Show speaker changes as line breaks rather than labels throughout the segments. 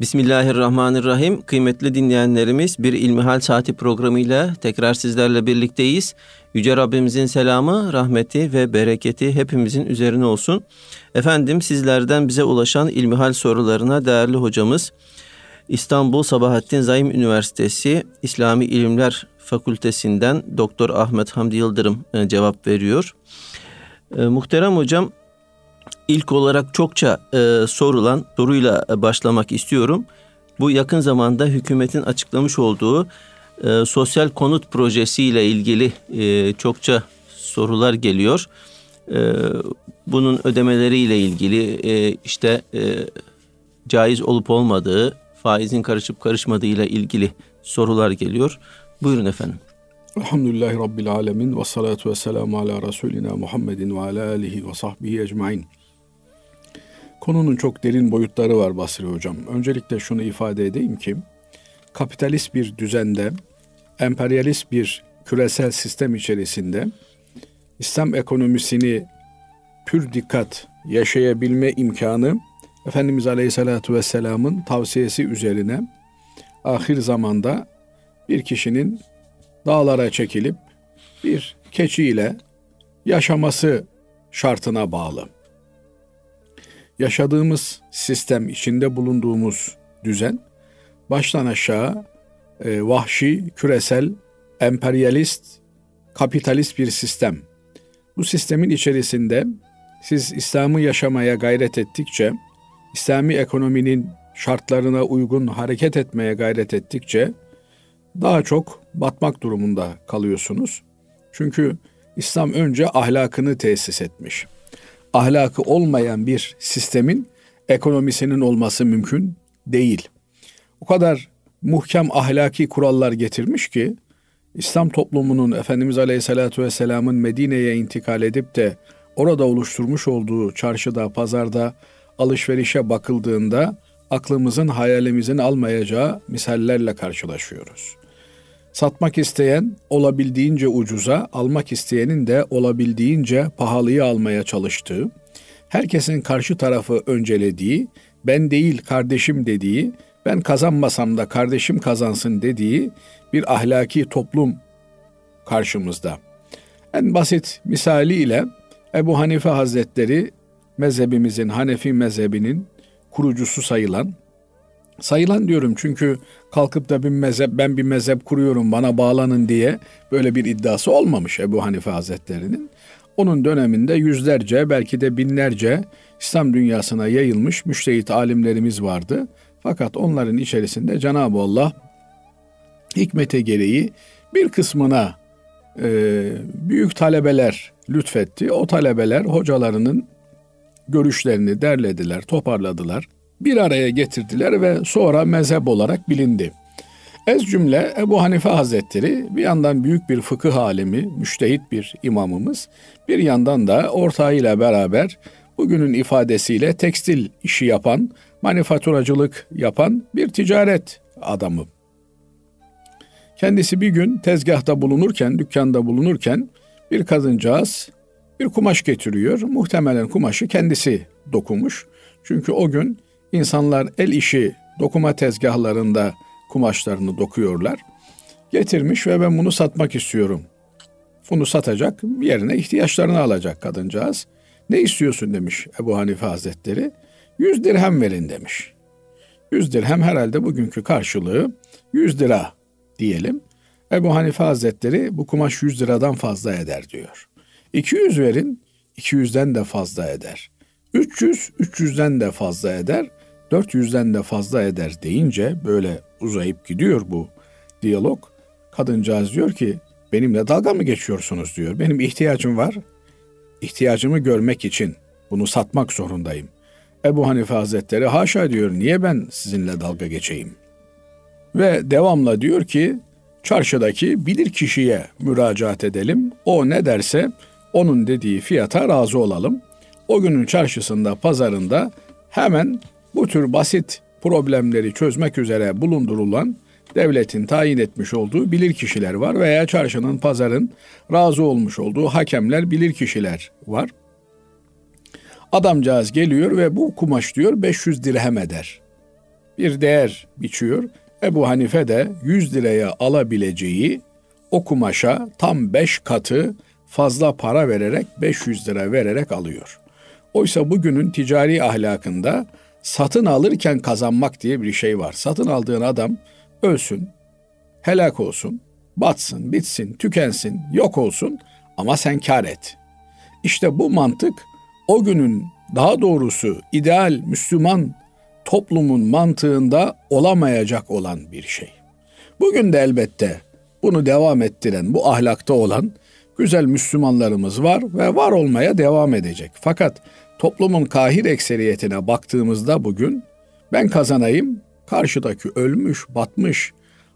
Bismillahirrahmanirrahim. Kıymetli dinleyenlerimiz bir İlmihal Saati programıyla tekrar sizlerle birlikteyiz. Yüce Rabbimizin selamı, rahmeti ve bereketi hepimizin üzerine olsun. Efendim sizlerden bize ulaşan İlmihal sorularına değerli hocamız İstanbul Sabahattin Zaim Üniversitesi İslami İlimler Fakültesinden Doktor Ahmet Hamdi Yıldırım e, cevap veriyor. E, muhterem hocam ilk olarak çokça e, sorulan soruyla başlamak istiyorum. Bu yakın zamanda hükümetin açıklamış olduğu e, sosyal konut projesi ile ilgili e, çokça sorular geliyor. E, bunun ödemeleriyle ilgili e, işte e, caiz olup olmadığı, faizin karışıp karışmadığı ile ilgili sorular geliyor. Buyurun efendim.
Elhamdülillahi Rabbil Alemin ve salatu ve selamu ala Resulina Muhammedin ve ala alihi ve sahbihi ecmain. Konunun çok derin boyutları var Basri Hocam. Öncelikle şunu ifade edeyim ki, kapitalist bir düzende, emperyalist bir küresel sistem içerisinde İslam ekonomisini pür dikkat yaşayabilme imkanı Efendimiz Aleyhisselatü Vesselam'ın tavsiyesi üzerine ahir zamanda bir kişinin dağlara çekilip bir keçiyle yaşaması şartına bağlı yaşadığımız sistem, içinde bulunduğumuz düzen baştan aşağı e, vahşi, küresel, emperyalist, kapitalist bir sistem. Bu sistemin içerisinde siz İslam'ı yaşamaya gayret ettikçe, İslami ekonominin şartlarına uygun hareket etmeye gayret ettikçe daha çok batmak durumunda kalıyorsunuz. Çünkü İslam önce ahlakını tesis etmiş ahlakı olmayan bir sistemin ekonomisinin olması mümkün değil. O kadar muhkem ahlaki kurallar getirmiş ki İslam toplumunun Efendimiz Aleyhisselatü Vesselam'ın Medine'ye intikal edip de orada oluşturmuş olduğu çarşıda, pazarda alışverişe bakıldığında aklımızın, hayalimizin almayacağı misallerle karşılaşıyoruz. Satmak isteyen olabildiğince ucuza, almak isteyenin de olabildiğince pahalıya almaya çalıştığı, herkesin karşı tarafı öncelediği, ben değil kardeşim dediği, ben kazanmasam da kardeşim kazansın dediği bir ahlaki toplum karşımızda. En basit misaliyle Ebu Hanife Hazretleri mezhebimizin, Hanefi mezhebinin kurucusu sayılan Sayılan diyorum çünkü kalkıp da bir mezhep ben bir mezhep kuruyorum bana bağlanın diye böyle bir iddiası olmamış Ebu Hanife Hazretleri'nin. Onun döneminde yüzlerce belki de binlerce İslam dünyasına yayılmış müştehit alimlerimiz vardı. Fakat onların içerisinde Cenab-ı Allah hikmete gereği bir kısmına e, büyük talebeler lütfetti. O talebeler hocalarının görüşlerini derlediler, toparladılar bir araya getirdiler ve sonra mezhep olarak bilindi. Ez cümle Ebu Hanife Hazretleri bir yandan büyük bir fıkıh alemi, müştehit bir imamımız, bir yandan da ortağıyla beraber bugünün ifadesiyle tekstil işi yapan, manifaturacılık yapan bir ticaret adamı. Kendisi bir gün tezgahta bulunurken, dükkanda bulunurken bir kadıncağız bir kumaş getiriyor. Muhtemelen kumaşı kendisi dokumuş. Çünkü o gün İnsanlar el işi dokuma tezgahlarında kumaşlarını dokuyorlar. Getirmiş ve ben bunu satmak istiyorum. Bunu satacak, yerine ihtiyaçlarını alacak kadıncağız. Ne istiyorsun demiş Ebu Hanife Hazretleri. Yüz dirhem verin demiş. Yüz dirhem herhalde bugünkü karşılığı yüz lira diyelim. Ebu Hanife Hazretleri bu kumaş yüz liradan fazla eder diyor. 200 verin, 200'den de fazla eder. 300, 300'den de fazla eder. 400'den de fazla eder deyince böyle uzayıp gidiyor bu diyalog. Kadıncağız diyor ki benimle dalga mı geçiyorsunuz diyor. Benim ihtiyacım var. İhtiyacımı görmek için bunu satmak zorundayım. Ebu Hanife Hazretleri haşa diyor niye ben sizinle dalga geçeyim? Ve devamla diyor ki çarşıdaki bilir kişiye müracaat edelim. O ne derse onun dediği fiyata razı olalım. O günün çarşısında, pazarında hemen bu tür basit problemleri çözmek üzere bulundurulan devletin tayin etmiş olduğu bilir kişiler var veya çarşının, pazarın razı olmuş olduğu hakemler, bilir kişiler var. Adamcağız geliyor ve bu kumaş diyor 500 dirhem eder. bir değer biçiyor. Ebu Hanife de 100 liraya alabileceği o kumaşa tam 5 katı fazla para vererek 500 lira vererek alıyor. Oysa bugünün ticari ahlakında satın alırken kazanmak diye bir şey var. Satın aldığın adam ölsün, helak olsun, batsın, bitsin, tükensin, yok olsun ama sen kar et. İşte bu mantık o günün daha doğrusu ideal Müslüman toplumun mantığında olamayacak olan bir şey. Bugün de elbette bunu devam ettiren, bu ahlakta olan güzel Müslümanlarımız var ve var olmaya devam edecek. Fakat toplumun kahir ekseriyetine baktığımızda bugün ben kazanayım, karşıdaki ölmüş, batmış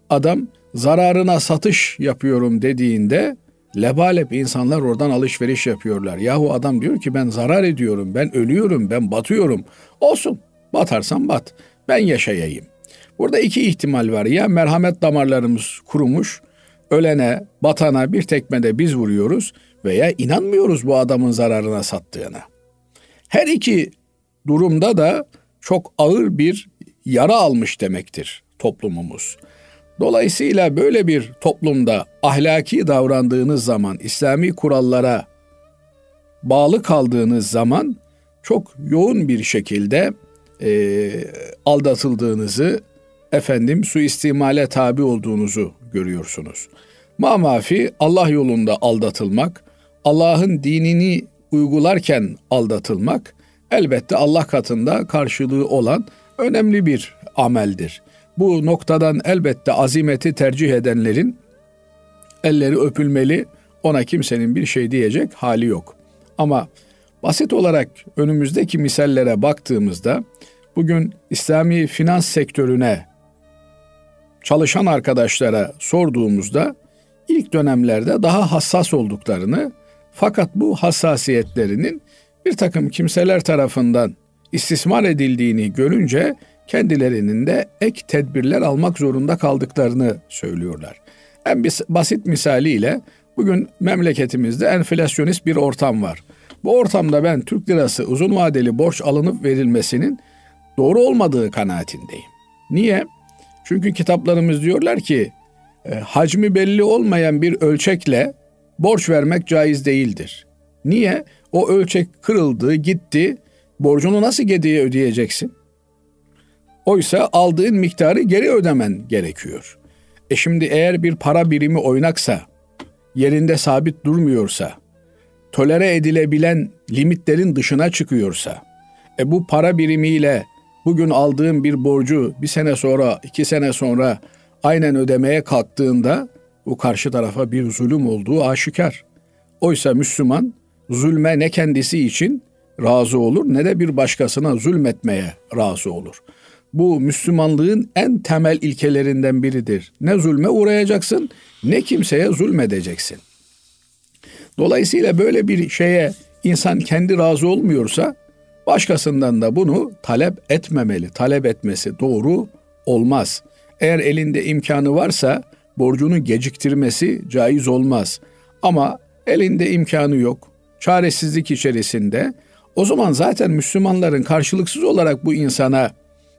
adam zararına satış yapıyorum dediğinde lebalep insanlar oradan alışveriş yapıyorlar. Yahu adam diyor ki ben zarar ediyorum, ben ölüyorum, ben batıyorum. Olsun, batarsan bat, ben yaşayayım. Burada iki ihtimal var. Ya merhamet damarlarımız kurumuş, ölene, batana bir tekmede biz vuruyoruz veya inanmıyoruz bu adamın zararına sattığına. Her iki durumda da çok ağır bir yara almış demektir toplumumuz. Dolayısıyla böyle bir toplumda ahlaki davrandığınız zaman, İslami kurallara bağlı kaldığınız zaman çok yoğun bir şekilde e, aldatıldığınızı, efendim suistimale tabi olduğunuzu görüyorsunuz. Mamafi Allah yolunda aldatılmak, Allah'ın dinini uygularken aldatılmak elbette Allah katında karşılığı olan önemli bir ameldir. Bu noktadan elbette azimeti tercih edenlerin elleri öpülmeli, ona kimsenin bir şey diyecek hali yok. Ama basit olarak önümüzdeki misallere baktığımızda bugün İslami finans sektörüne çalışan arkadaşlara sorduğumuzda ilk dönemlerde daha hassas olduklarını fakat bu hassasiyetlerinin bir takım kimseler tarafından istismar edildiğini görünce kendilerinin de ek tedbirler almak zorunda kaldıklarını söylüyorlar. En basit misaliyle bugün memleketimizde enflasyonist bir ortam var. Bu ortamda ben Türk lirası uzun vadeli borç alınıp verilmesinin doğru olmadığı kanaatindeyim. Niye? Çünkü kitaplarımız diyorlar ki e, hacmi belli olmayan bir ölçekle borç vermek caiz değildir. Niye? O ölçek kırıldı, gitti. Borcunu nasıl geriye ödeyeceksin? Oysa aldığın miktarı geri ödemen gerekiyor. E şimdi eğer bir para birimi oynaksa, yerinde sabit durmuyorsa, tolere edilebilen limitlerin dışına çıkıyorsa, e bu para birimiyle bugün aldığın bir borcu bir sene sonra, iki sene sonra aynen ödemeye kalktığında bu karşı tarafa bir zulüm olduğu aşikar. Oysa Müslüman zulme ne kendisi için razı olur ne de bir başkasına zulmetmeye razı olur. Bu Müslümanlığın en temel ilkelerinden biridir. Ne zulme uğrayacaksın ne kimseye zulmedeceksin. Dolayısıyla böyle bir şeye insan kendi razı olmuyorsa başkasından da bunu talep etmemeli. Talep etmesi doğru olmaz. Eğer elinde imkanı varsa borcunu geciktirmesi caiz olmaz. Ama elinde imkanı yok, çaresizlik içerisinde o zaman zaten Müslümanların karşılıksız olarak bu insana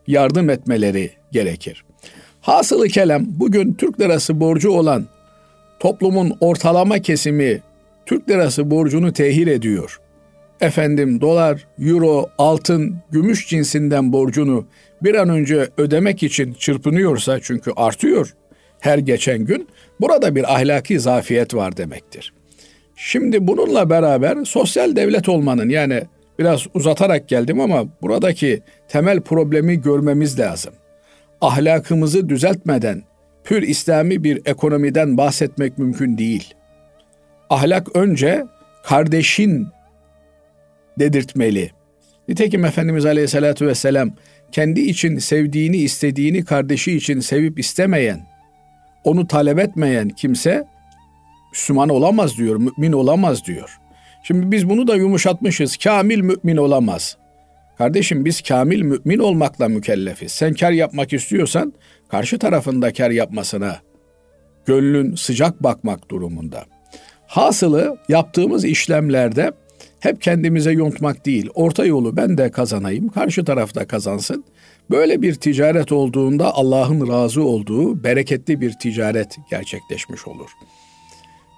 yardım etmeleri gerekir. Hasılı kelam bugün Türk lirası borcu olan toplumun ortalama kesimi Türk lirası borcunu tehir ediyor. Efendim dolar, euro, altın, gümüş cinsinden borcunu bir an önce ödemek için çırpınıyorsa çünkü artıyor her geçen gün burada bir ahlaki zafiyet var demektir. Şimdi bununla beraber sosyal devlet olmanın yani biraz uzatarak geldim ama buradaki temel problemi görmemiz lazım. Ahlakımızı düzeltmeden pür İslami bir ekonomiden bahsetmek mümkün değil. Ahlak önce kardeşin dedirtmeli. Nitekim Efendimiz Aleyhisselatü Vesselam kendi için sevdiğini istediğini kardeşi için sevip istemeyen, onu talep etmeyen kimse Müslüman olamaz diyor, mümin olamaz diyor. Şimdi biz bunu da yumuşatmışız. Kamil mümin olamaz. Kardeşim biz kamil mümin olmakla mükellefiz. Sen kar yapmak istiyorsan karşı tarafında kar yapmasına gönlün sıcak bakmak durumunda. Hasılı yaptığımız işlemlerde hep kendimize yontmak değil, orta yolu ben de kazanayım, karşı tarafta kazansın. Böyle bir ticaret olduğunda Allah'ın razı olduğu bereketli bir ticaret gerçekleşmiş olur.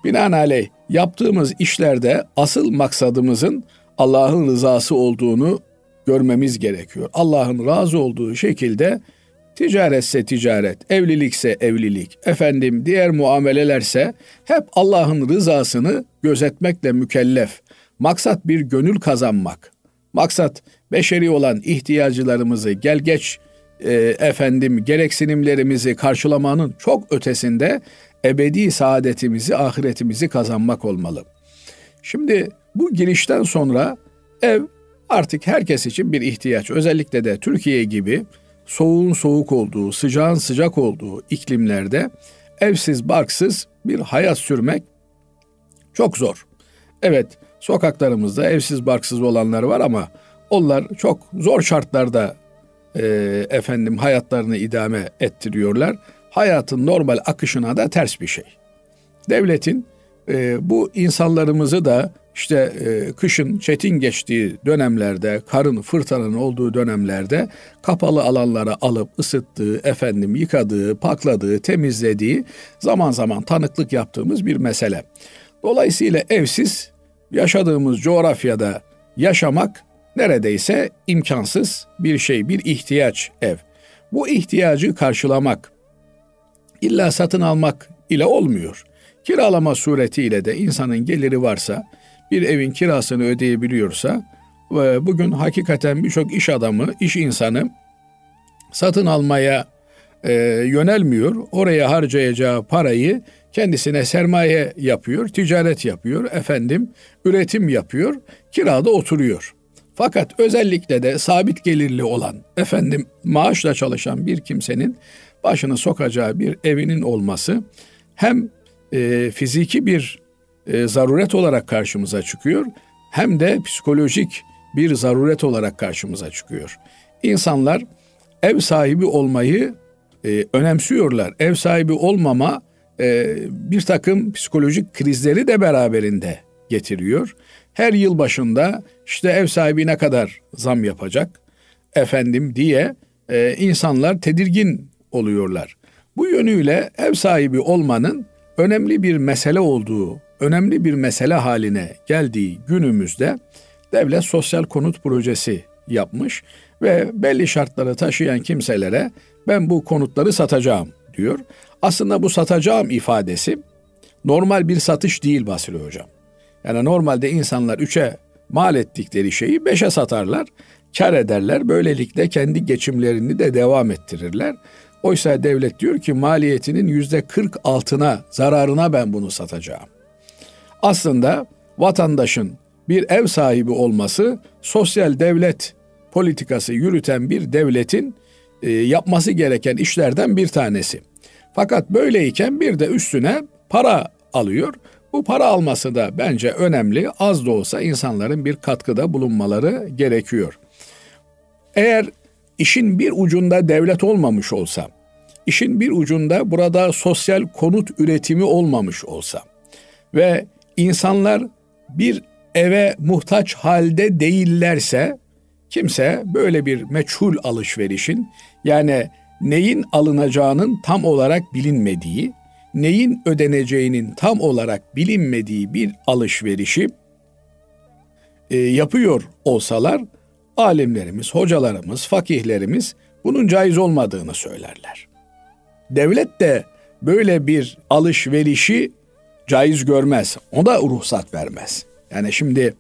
Binaenaleyh yaptığımız işlerde asıl maksadımızın Allah'ın rızası olduğunu görmemiz gerekiyor. Allah'ın razı olduğu şekilde ticaretse ticaret, evlilikse evlilik, efendim diğer muamelelerse hep Allah'ın rızasını gözetmekle mükellef. Maksat bir gönül kazanmak. Maksat beşeri olan ihtiyaclarımızı gel geç e, efendim gereksinimlerimizi karşılamanın çok ötesinde ebedi saadetimizi, ahiretimizi kazanmak olmalı. Şimdi bu girişten sonra ev artık herkes için bir ihtiyaç. Özellikle de Türkiye gibi soğuğun soğuk olduğu, sıcağın sıcak olduğu iklimlerde evsiz barksız bir hayat sürmek çok zor. Evet, sokaklarımızda evsiz barksız olanlar var ama onlar çok zor şartlarda e, efendim hayatlarını idame ettiriyorlar. Hayatın normal akışına da ters bir şey. Devletin e, bu insanlarımızı da işte e, kışın çetin geçtiği dönemlerde, karın fırtınanın olduğu dönemlerde kapalı alanlara alıp ısıttığı, efendim yıkadığı, pakladığı, temizlediği zaman zaman tanıklık yaptığımız bir mesele. Dolayısıyla evsiz yaşadığımız coğrafyada yaşamak neredeyse imkansız bir şey, bir ihtiyaç ev. Bu ihtiyacı karşılamak illa satın almak ile olmuyor. Kiralama suretiyle de insanın geliri varsa, bir evin kirasını ödeyebiliyorsa, bugün hakikaten birçok iş adamı, iş insanı satın almaya e, yönelmiyor. Oraya harcayacağı parayı kendisine sermaye yapıyor, ticaret yapıyor, efendim üretim yapıyor, kirada oturuyor. Fakat özellikle de sabit gelirli olan, efendim maaşla çalışan bir kimsenin başını sokacağı bir evinin olması hem e, fiziki bir e, zaruret olarak karşımıza çıkıyor hem de psikolojik bir zaruret olarak karşımıza çıkıyor. İnsanlar ev sahibi olmayı e, önemsiyorlar. Ev sahibi olmama e, bir takım psikolojik krizleri de beraberinde getiriyor. Her yıl başında işte ev sahibi ne kadar zam yapacak efendim diye e, insanlar tedirgin oluyorlar. Bu yönüyle ev sahibi olmanın önemli bir mesele olduğu, önemli bir mesele haline geldiği günümüzde devlet sosyal konut projesi yapmış ve belli şartları taşıyan kimselere ben bu konutları satacağım diyor. Aslında bu satacağım ifadesi normal bir satış değil Basri Hocam. Yani normalde insanlar üçe mal ettikleri şeyi beşe satarlar, kar ederler. Böylelikle kendi geçimlerini de devam ettirirler. Oysa devlet diyor ki maliyetinin yüzde kırk altına, zararına ben bunu satacağım. Aslında vatandaşın bir ev sahibi olması sosyal devlet politikası yürüten bir devletin e, yapması gereken işlerden bir tanesi. Fakat böyleyken bir de üstüne para alıyor. Bu para alması da bence önemli. Az da olsa insanların bir katkıda bulunmaları gerekiyor. Eğer işin bir ucunda devlet olmamış olsa, işin bir ucunda burada sosyal konut üretimi olmamış olsa ve insanlar bir eve muhtaç halde değillerse kimse böyle bir meçhul alışverişin yani neyin alınacağının tam olarak bilinmediği, neyin ödeneceğinin tam olarak bilinmediği bir alışverişi e, yapıyor olsalar alimlerimiz, hocalarımız, fakihlerimiz bunun caiz olmadığını söylerler. Devlet de böyle bir alışverişi caiz görmez. O da ruhsat vermez. Yani şimdi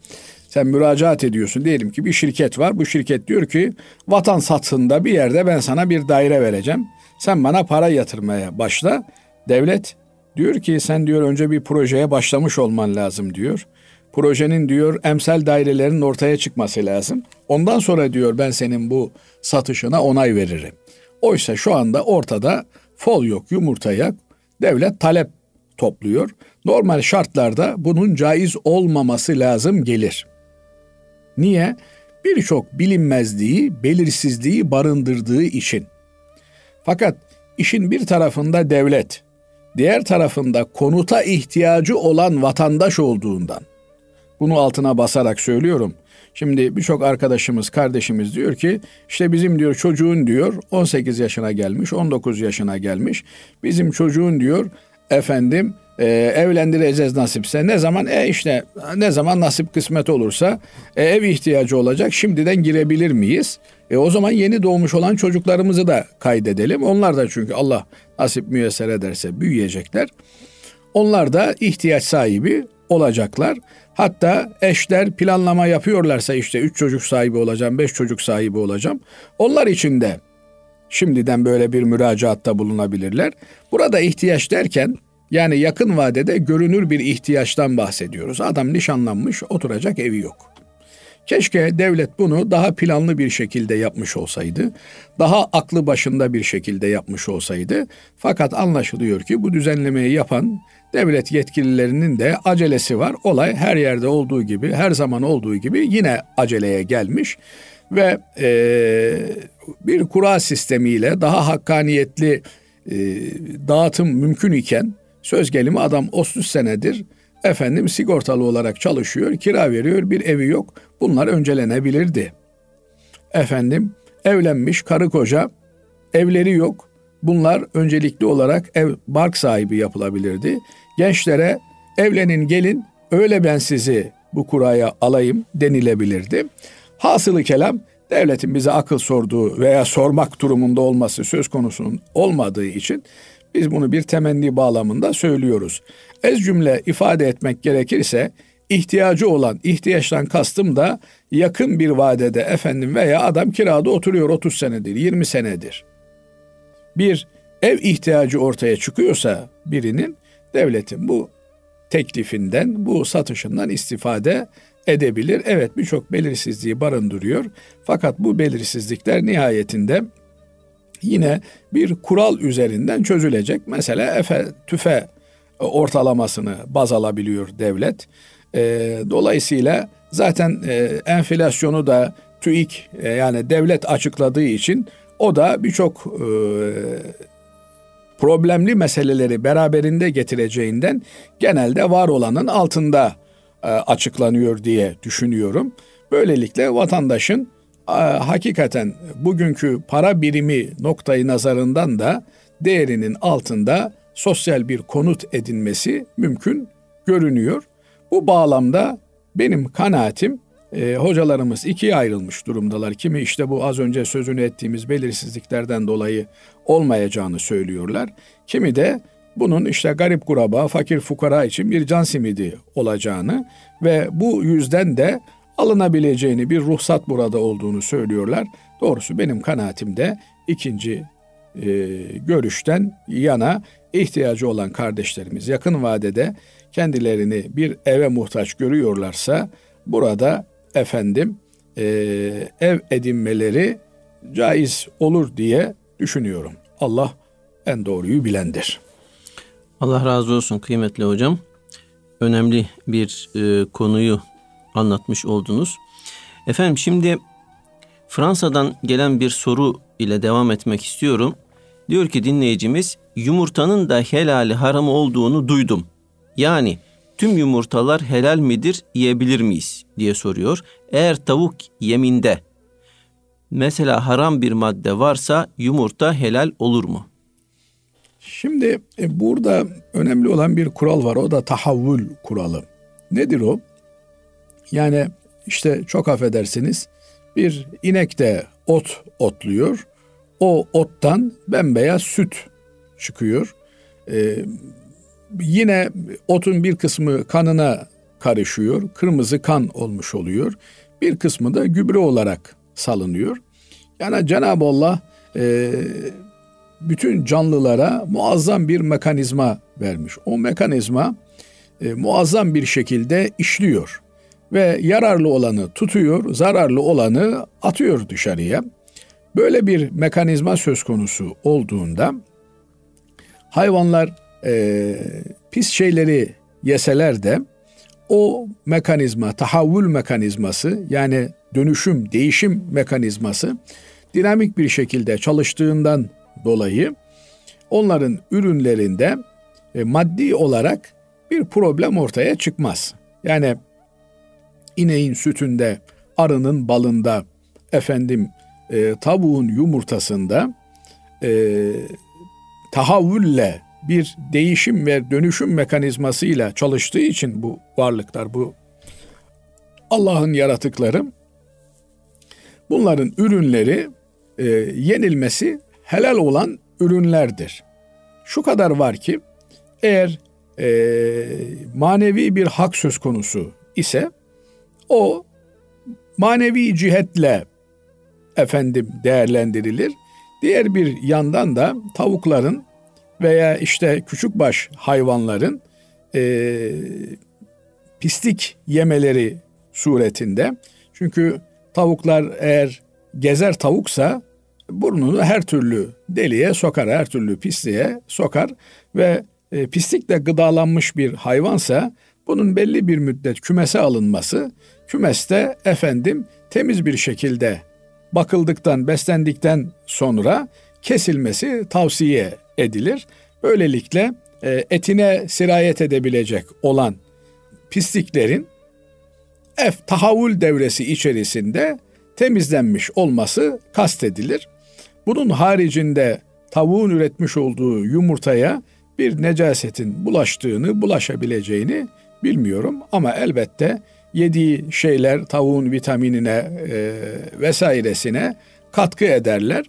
sen müracaat ediyorsun diyelim ki bir şirket var. Bu şirket diyor ki vatan satsında bir yerde ben sana bir daire vereceğim. Sen bana para yatırmaya başla. Devlet diyor ki sen diyor önce bir projeye başlamış olman lazım diyor. Projenin diyor emsal dairelerin ortaya çıkması lazım. Ondan sonra diyor ben senin bu satışına onay veririm. Oysa şu anda ortada fol yok, yumurta yok. Devlet talep topluyor. Normal şartlarda bunun caiz olmaması lazım gelir. Niye? Birçok bilinmezliği, belirsizliği barındırdığı için. Fakat işin bir tarafında devlet, diğer tarafında konuta ihtiyacı olan vatandaş olduğundan Bunu altına basarak söylüyorum. Şimdi birçok arkadaşımız, kardeşimiz diyor ki işte bizim diyor çocuğun diyor 18 yaşına gelmiş, 19 yaşına gelmiş. Bizim çocuğun diyor efendim e, evlendireceğiz nasipse. Ne zaman? E işte ne zaman nasip kısmet olursa e, ev ihtiyacı olacak. Şimdiden girebilir miyiz? E o zaman yeni doğmuş olan çocuklarımızı da kaydedelim. Onlar da çünkü Allah nasip müyesser ederse büyüyecekler. Onlar da ihtiyaç sahibi olacaklar. Hatta eşler planlama yapıyorlarsa işte üç çocuk sahibi olacağım, beş çocuk sahibi olacağım. Onlar için de şimdiden böyle bir müracaatta bulunabilirler. Burada ihtiyaç derken yani yakın vadede görünür bir ihtiyaçtan bahsediyoruz. Adam nişanlanmış, oturacak evi yok. Keşke devlet bunu daha planlı bir şekilde yapmış olsaydı, daha aklı başında bir şekilde yapmış olsaydı. Fakat anlaşılıyor ki bu düzenlemeyi yapan devlet yetkililerinin de acelesi var. Olay her yerde olduğu gibi, her zaman olduğu gibi yine aceleye gelmiş ve e, bir kura sistemiyle daha hakkaniyetli e, dağıtım mümkün iken söz gelimi adam 30 senedir efendim sigortalı olarak çalışıyor, kira veriyor, bir evi yok. Bunlar öncelenebilirdi. Efendim evlenmiş karı koca evleri yok. Bunlar öncelikli olarak ev bark sahibi yapılabilirdi. Gençlere evlenin gelin öyle ben sizi bu kuraya alayım denilebilirdi. Hasılı kelam devletin bize akıl sorduğu veya sormak durumunda olması söz konusunun olmadığı için biz bunu bir temenni bağlamında söylüyoruz. Ez cümle ifade etmek gerekirse ihtiyacı olan ihtiyaçtan kastım da yakın bir vadede efendim veya adam kirada oturuyor 30 senedir 20 senedir. Bir ev ihtiyacı ortaya çıkıyorsa birinin devletin bu teklifinden, bu satışından istifade edebilir. Evet birçok belirsizliği barındırıyor. Fakat bu belirsizlikler nihayetinde yine bir kural üzerinden çözülecek. Mesela efe, tüfe ortalamasını baz alabiliyor devlet. E, dolayısıyla zaten e, enflasyonu da TÜİK e, yani devlet açıkladığı için o da birçok e, problemli meseleleri beraberinde getireceğinden genelde var olanın altında e, açıklanıyor diye düşünüyorum. Böylelikle vatandaşın e, hakikaten bugünkü para birimi noktayı nazarından da değerinin altında sosyal bir konut edinmesi mümkün görünüyor. Bu bağlamda benim kanaatim e, hocalarımız ikiye ayrılmış durumdalar. Kimi işte bu az önce sözünü ettiğimiz belirsizliklerden dolayı olmayacağını söylüyorlar. Kimi de bunun işte garip kuraba, fakir fukara için bir can simidi olacağını ve bu yüzden de alınabileceğini bir ruhsat burada olduğunu söylüyorlar. Doğrusu benim kanaatimde ikinci e, görüşten yana ihtiyacı olan kardeşlerimiz yakın vadede kendilerini bir eve muhtaç görüyorlarsa burada efendim e, ev edinmeleri caiz olur diye düşünüyorum. Allah en doğruyu bilendir.
Allah razı olsun kıymetli hocam. Önemli bir e, konuyu anlatmış oldunuz. Efendim şimdi Fransa'dan gelen bir soru ile devam etmek istiyorum. Diyor ki dinleyicimiz yumurtanın da helali haram olduğunu duydum. Yani tüm yumurtalar helal midir, yiyebilir miyiz diye soruyor. Eğer tavuk yeminde mesela haram bir madde varsa yumurta helal olur mu?
Şimdi e, burada önemli olan bir kural var. O da tahavvül kuralı. Nedir o? Yani işte çok affedersiniz bir inek de ot otluyor. O ottan bembeyaz süt çıkıyor. Ee, yine otun bir kısmı kanına karışıyor. Kırmızı kan olmuş oluyor. Bir kısmı da gübre olarak salınıyor. Yani Cenab-ı Allah e, bütün canlılara muazzam bir mekanizma vermiş. O mekanizma e, muazzam bir şekilde işliyor ve yararlı olanı tutuyor, zararlı olanı atıyor dışarıya. Böyle bir mekanizma söz konusu olduğunda hayvanlar e, pis şeyleri yeseler de o mekanizma, tahavvül mekanizması yani dönüşüm, değişim mekanizması dinamik bir şekilde çalıştığından dolayı onların ürünlerinde e, maddi olarak bir problem ortaya çıkmaz. Yani ineğin sütünde, arının balında, efendim e, tavuğun yumurtasında e, tahavvülle bir değişim ve dönüşüm mekanizmasıyla çalıştığı için bu varlıklar, bu Allah'ın yaratıkları bunların ürünleri e, yenilmesi helal olan ürünlerdir. Şu kadar var ki eğer e, manevi bir hak söz konusu ise o manevi cihetle efendim değerlendirilir. Diğer bir yandan da tavukların veya işte küçük baş hayvanların e, pislik yemeleri suretinde. Çünkü tavuklar eğer gezer tavuksa burnunu her türlü deliğe sokar, her türlü pisliğe sokar ve e, pislikle gıdalanmış bir hayvansa bunun belli bir müddet kümese alınması, kümeste efendim temiz bir şekilde bakıldıktan, beslendikten sonra kesilmesi tavsiye edilir. Böylelikle e, etine sirayet edebilecek olan pisliklerin ef tahavül devresi içerisinde temizlenmiş olması kastedilir. Bunun haricinde tavuğun üretmiş olduğu yumurtaya bir necasetin bulaştığını, bulaşabileceğini bilmiyorum ama elbette yediği şeyler tavuğun vitaminine e, vesairesine katkı ederler.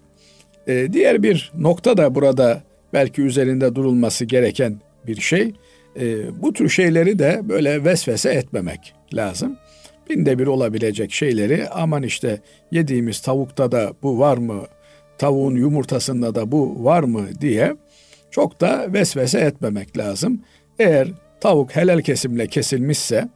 E, diğer bir nokta da burada belki üzerinde durulması gereken bir şey. E, bu tür şeyleri de böyle vesvese etmemek lazım. Binde bir olabilecek şeyleri aman işte yediğimiz tavukta da bu var mı, tavuğun yumurtasında da bu var mı diye çok da vesvese etmemek lazım. Eğer tavuk helal kesimle kesilmişse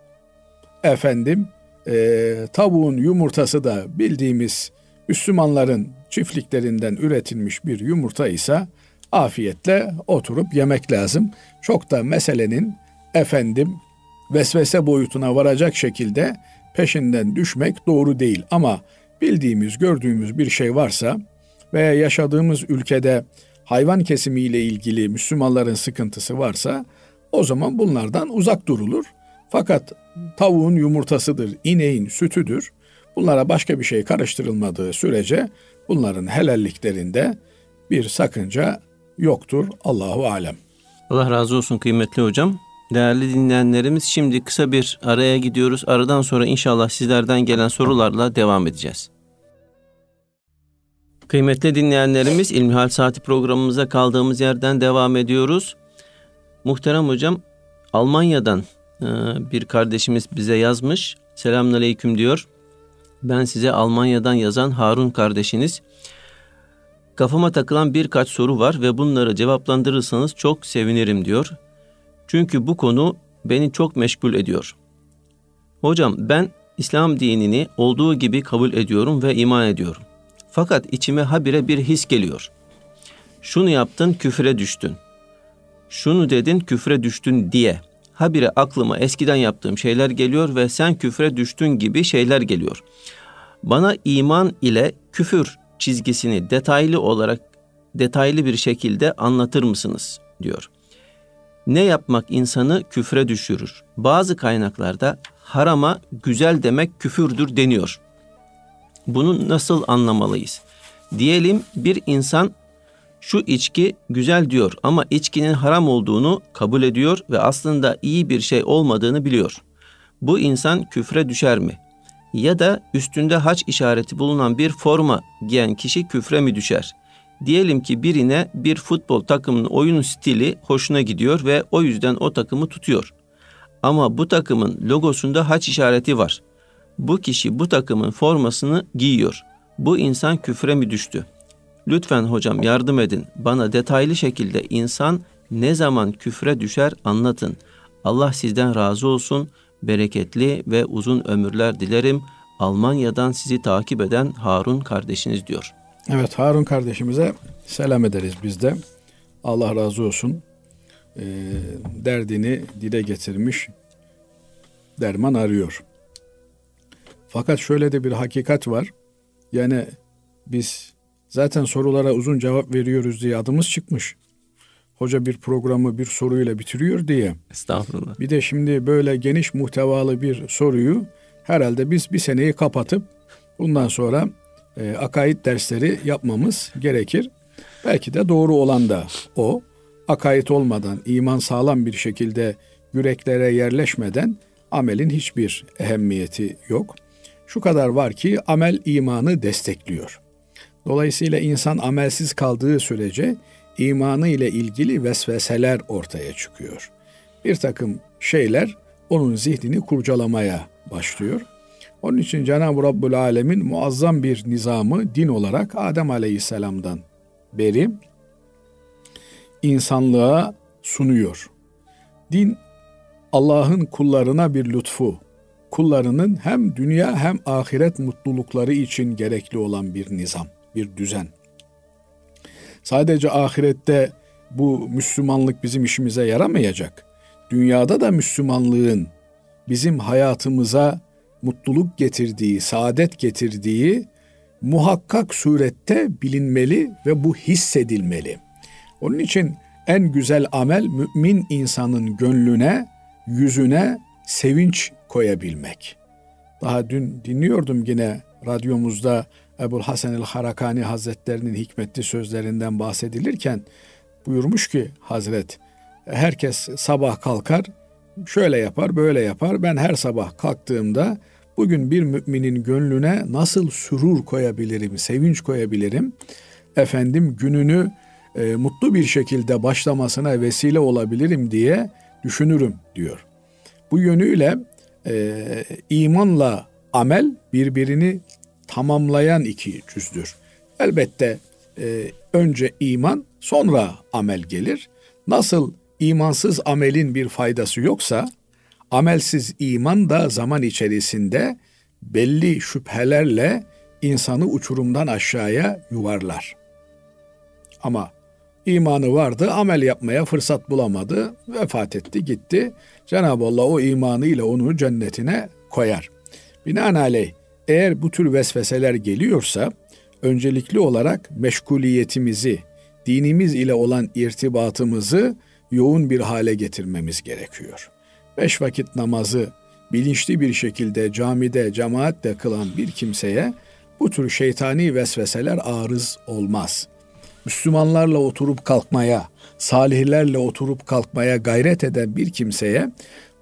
efendim e, tavuğun yumurtası da bildiğimiz Müslümanların çiftliklerinden üretilmiş bir yumurta ise afiyetle oturup yemek lazım. Çok da meselenin efendim vesvese boyutuna varacak şekilde peşinden düşmek doğru değil. Ama bildiğimiz, gördüğümüz bir şey varsa veya yaşadığımız ülkede hayvan kesimiyle ilgili Müslümanların sıkıntısı varsa o zaman bunlardan uzak durulur. Fakat tavuğun yumurtasıdır, ineğin sütüdür. Bunlara başka bir şey karıştırılmadığı sürece bunların helalliklerinde bir sakınca yoktur. Allahu alem.
Allah razı olsun kıymetli hocam. Değerli dinleyenlerimiz şimdi kısa bir araya gidiyoruz. Aradan sonra inşallah sizlerden gelen sorularla devam edeceğiz. Kıymetli dinleyenlerimiz İlmihal Saati programımıza kaldığımız yerden devam ediyoruz. Muhterem hocam Almanya'dan bir kardeşimiz bize yazmış. Selamünaleyküm diyor. Ben size Almanya'dan yazan Harun kardeşiniz. Kafama takılan birkaç soru var ve bunları cevaplandırırsanız çok sevinirim diyor. Çünkü bu konu beni çok meşgul ediyor. Hocam ben İslam dinini olduğu gibi kabul ediyorum ve iman ediyorum. Fakat içime habire bir his geliyor. Şunu yaptın küfre düştün. Şunu dedin küfre düştün diye. Habire aklıma eskiden yaptığım şeyler geliyor ve sen küfre düştün gibi şeyler geliyor. Bana iman ile küfür çizgisini detaylı olarak detaylı bir şekilde anlatır mısınız diyor. Ne yapmak insanı küfre düşürür? Bazı kaynaklarda harama güzel demek küfürdür deniyor. Bunu nasıl anlamalıyız? Diyelim bir insan şu içki güzel diyor ama içkinin haram olduğunu kabul ediyor ve aslında iyi bir şey olmadığını biliyor. Bu insan küfre düşer mi? Ya da üstünde haç işareti bulunan bir forma giyen kişi küfre mi düşer? Diyelim ki birine bir futbol takımının oyun stili hoşuna gidiyor ve o yüzden o takımı tutuyor. Ama bu takımın logosunda haç işareti var. Bu kişi bu takımın formasını giyiyor. Bu insan küfre mi düştü? Lütfen hocam yardım edin. Bana detaylı şekilde insan ne zaman küfre düşer anlatın. Allah sizden razı olsun. Bereketli ve uzun ömürler dilerim. Almanya'dan sizi takip eden Harun kardeşiniz diyor.
Evet Harun kardeşimize selam ederiz biz de. Allah razı olsun. E, derdini dile getirmiş, derman arıyor. Fakat şöyle de bir hakikat var. Yani biz zaten sorulara uzun cevap veriyoruz diye adımız çıkmış. Hoca bir programı bir soruyla bitiriyor diye.
Estağfurullah.
Bir de şimdi böyle geniş muhtevalı bir soruyu herhalde biz bir seneyi kapatıp bundan sonra e, akaid dersleri yapmamız gerekir. Belki de doğru olan da o. Akaid olmadan, iman sağlam bir şekilde yüreklere yerleşmeden amelin hiçbir ehemmiyeti yok. Şu kadar var ki amel imanı destekliyor. Dolayısıyla insan amelsiz kaldığı sürece imanı ile ilgili vesveseler ortaya çıkıyor. Bir takım şeyler onun zihnini kurcalamaya başlıyor. Onun için Cenab-ı Rabbül Alemin muazzam bir nizamı din olarak Adem Aleyhisselam'dan beri insanlığa sunuyor. Din Allah'ın kullarına bir lütfu, kullarının hem dünya hem ahiret mutlulukları için gerekli olan bir nizam, bir düzen. Sadece ahirette bu Müslümanlık bizim işimize yaramayacak. Dünyada da Müslümanlığın bizim hayatımıza mutluluk getirdiği, saadet getirdiği muhakkak surette bilinmeli ve bu hissedilmeli. Onun için en güzel amel mümin insanın gönlüne, yüzüne sevinç koyabilmek. Daha dün dinliyordum yine radyomuzda Ebul Hasan el Harakani Hazretlerinin hikmetli sözlerinden bahsedilirken buyurmuş ki Hazret herkes sabah kalkar şöyle yapar böyle yapar ben her sabah kalktığımda bugün bir müminin gönlüne nasıl sürur koyabilirim sevinç koyabilirim efendim gününü e, mutlu bir şekilde başlamasına vesile olabilirim diye düşünürüm diyor. Bu yönüyle e, imanla amel birbirini tamamlayan iki cüzdür. Elbette e, önce iman sonra amel gelir. Nasıl imansız amelin bir faydası yoksa amelsiz iman da zaman içerisinde belli şüphelerle insanı uçurumdan aşağıya yuvarlar. Ama imanı vardı, amel yapmaya fırsat bulamadı, vefat etti, gitti. Cenab-ı Allah o imanıyla onu cennetine koyar. Binaenaleyh eğer bu tür vesveseler geliyorsa öncelikli olarak meşguliyetimizi, dinimiz ile olan irtibatımızı yoğun bir hale getirmemiz gerekiyor. Beş vakit namazı bilinçli bir şekilde camide, cemaatle kılan bir kimseye bu tür şeytani vesveseler arız olmaz. Müslümanlarla oturup kalkmaya, salihlerle oturup kalkmaya gayret eden bir kimseye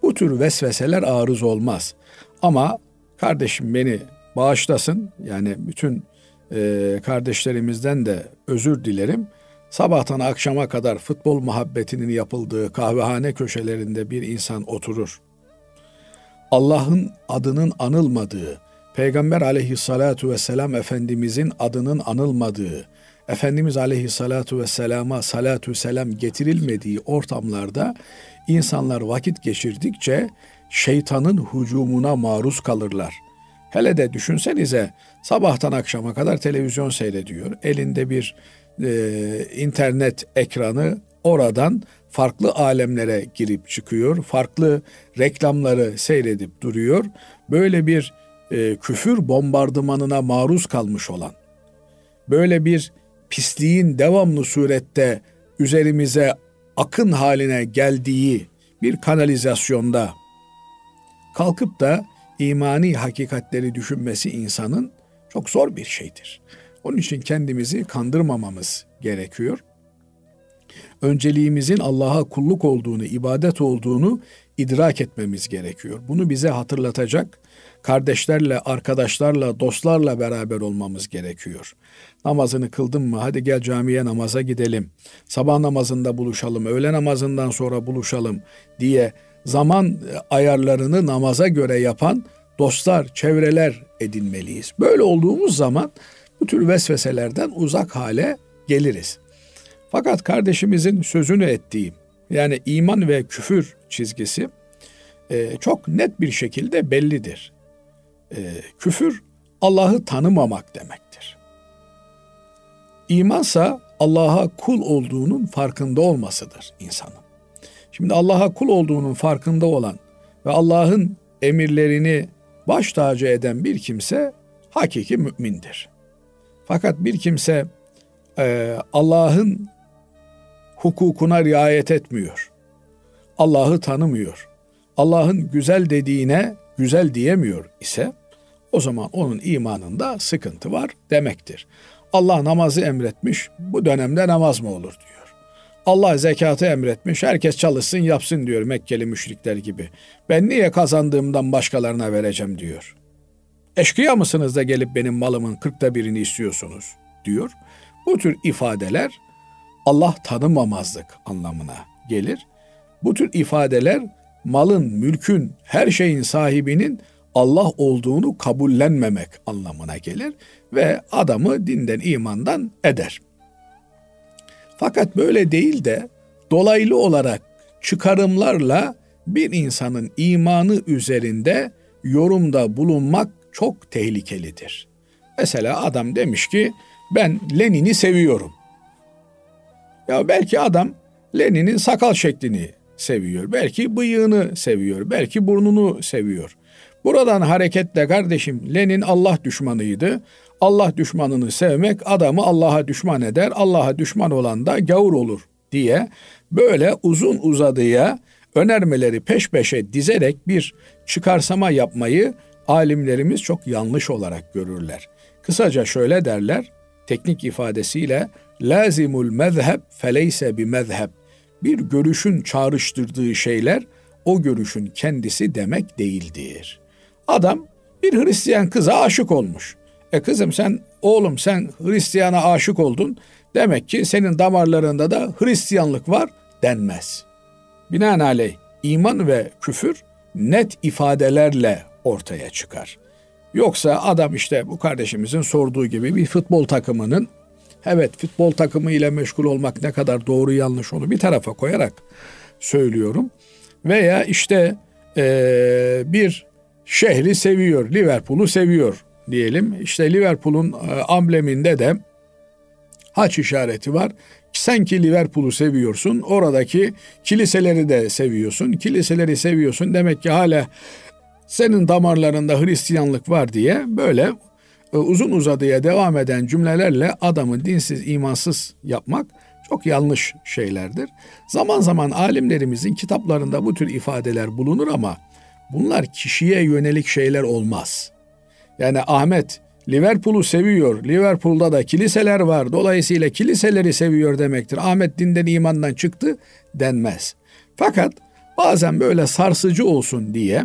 bu tür vesveseler arız olmaz. Ama kardeşim beni bağışlasın. Yani bütün e, kardeşlerimizden de özür dilerim. Sabahtan akşama kadar futbol muhabbetinin yapıldığı kahvehane köşelerinde bir insan oturur. Allah'ın adının anılmadığı, Peygamber aleyhissalatu vesselam Efendimizin adının anılmadığı, Efendimiz aleyhissalatu vesselama salatu selam getirilmediği ortamlarda insanlar vakit geçirdikçe şeytanın hücumuna maruz kalırlar. Hele de düşünsenize sabahtan akşama kadar televizyon seyrediyor. Elinde bir e, internet ekranı oradan farklı alemlere girip çıkıyor. Farklı reklamları seyredip duruyor. Böyle bir e, küfür bombardımanına maruz kalmış olan, böyle bir pisliğin devamlı surette üzerimize akın haline geldiği bir kanalizasyonda kalkıp da imani hakikatleri düşünmesi insanın çok zor bir şeydir. Onun için kendimizi kandırmamamız gerekiyor. Önceliğimizin Allah'a kulluk olduğunu, ibadet olduğunu idrak etmemiz gerekiyor. Bunu bize hatırlatacak kardeşlerle, arkadaşlarla, dostlarla beraber olmamız gerekiyor. Namazını kıldın mı? Hadi gel camiye namaza gidelim. Sabah namazında buluşalım, öğle namazından sonra buluşalım diye zaman ayarlarını namaza göre yapan dostlar, çevreler edinmeliyiz. Böyle olduğumuz zaman bu tür vesveselerden uzak hale geliriz. Fakat kardeşimizin sözünü ettiği yani iman ve küfür çizgisi e, çok net bir şekilde bellidir. E, küfür Allah'ı tanımamak demektir. İmansa Allah'a kul olduğunun farkında olmasıdır insanın. Şimdi Allah'a kul olduğunun farkında olan ve Allah'ın emirlerini baş tacı eden bir kimse hakiki mümindir. Fakat bir kimse e, Allah'ın hukukuna riayet etmiyor. Allah'ı tanımıyor. Allah'ın güzel dediğine güzel diyemiyor ise o zaman onun imanında sıkıntı var demektir. Allah namazı emretmiş, bu dönemde namaz mı olur diyor. Allah zekatı emretmiş, herkes çalışsın yapsın diyor Mekkeli müşrikler gibi. Ben niye kazandığımdan başkalarına vereceğim diyor. Eşkıya mısınız da gelip benim malımın kırkta birini istiyorsunuz diyor. Bu tür ifadeler Allah tanımamazlık anlamına gelir. Bu tür ifadeler malın, mülkün, her şeyin sahibinin Allah olduğunu kabullenmemek anlamına gelir ve adamı dinden imandan eder. Fakat böyle değil de dolaylı olarak çıkarımlarla bir insanın imanı üzerinde yorumda bulunmak çok tehlikelidir. Mesela adam demiş ki ben Lenin'i seviyorum. Ya belki adam Lenin'in sakal şeklini seviyor. Belki bıyığını seviyor. Belki burnunu seviyor. Buradan hareketle kardeşim Lenin Allah düşmanıydı. Allah düşmanını sevmek adamı Allah'a düşman eder. Allah'a düşman olan da gavur olur diye böyle uzun uzadıya önermeleri peş peşe dizerek bir çıkarsama yapmayı alimlerimiz çok yanlış olarak görürler. Kısaca şöyle derler teknik ifadesiyle lazimul mezheb feleyse bi mezheb. Bir görüşün çağrıştırdığı şeyler o görüşün kendisi demek değildir. Adam bir Hristiyan kıza aşık olmuş. E kızım sen oğlum sen Hristiyana aşık oldun. Demek ki senin damarlarında da Hristiyanlık var denmez. Binaenaleyh iman ve küfür net ifadelerle ortaya çıkar. Yoksa adam işte bu kardeşimizin sorduğu gibi bir futbol takımının evet futbol takımı ile meşgul olmak ne kadar doğru yanlış onu bir tarafa koyarak söylüyorum. Veya işte ee, bir şehri seviyor, Liverpool'u seviyor diyelim. İşte Liverpool'un e, ambleminde de haç işareti var. Sen ki Liverpool'u seviyorsun, oradaki kiliseleri de seviyorsun. Kiliseleri seviyorsun demek ki hala senin damarlarında Hristiyanlık var diye böyle e, uzun uzadıya devam eden cümlelerle adamı dinsiz, imansız yapmak çok yanlış şeylerdir. Zaman zaman alimlerimizin kitaplarında bu tür ifadeler bulunur ama bunlar kişiye yönelik şeyler olmaz. Yani Ahmet Liverpool'u seviyor. Liverpool'da da kiliseler var. Dolayısıyla kiliseleri seviyor demektir. Ahmet dinden imandan çıktı denmez. Fakat bazen böyle sarsıcı olsun diye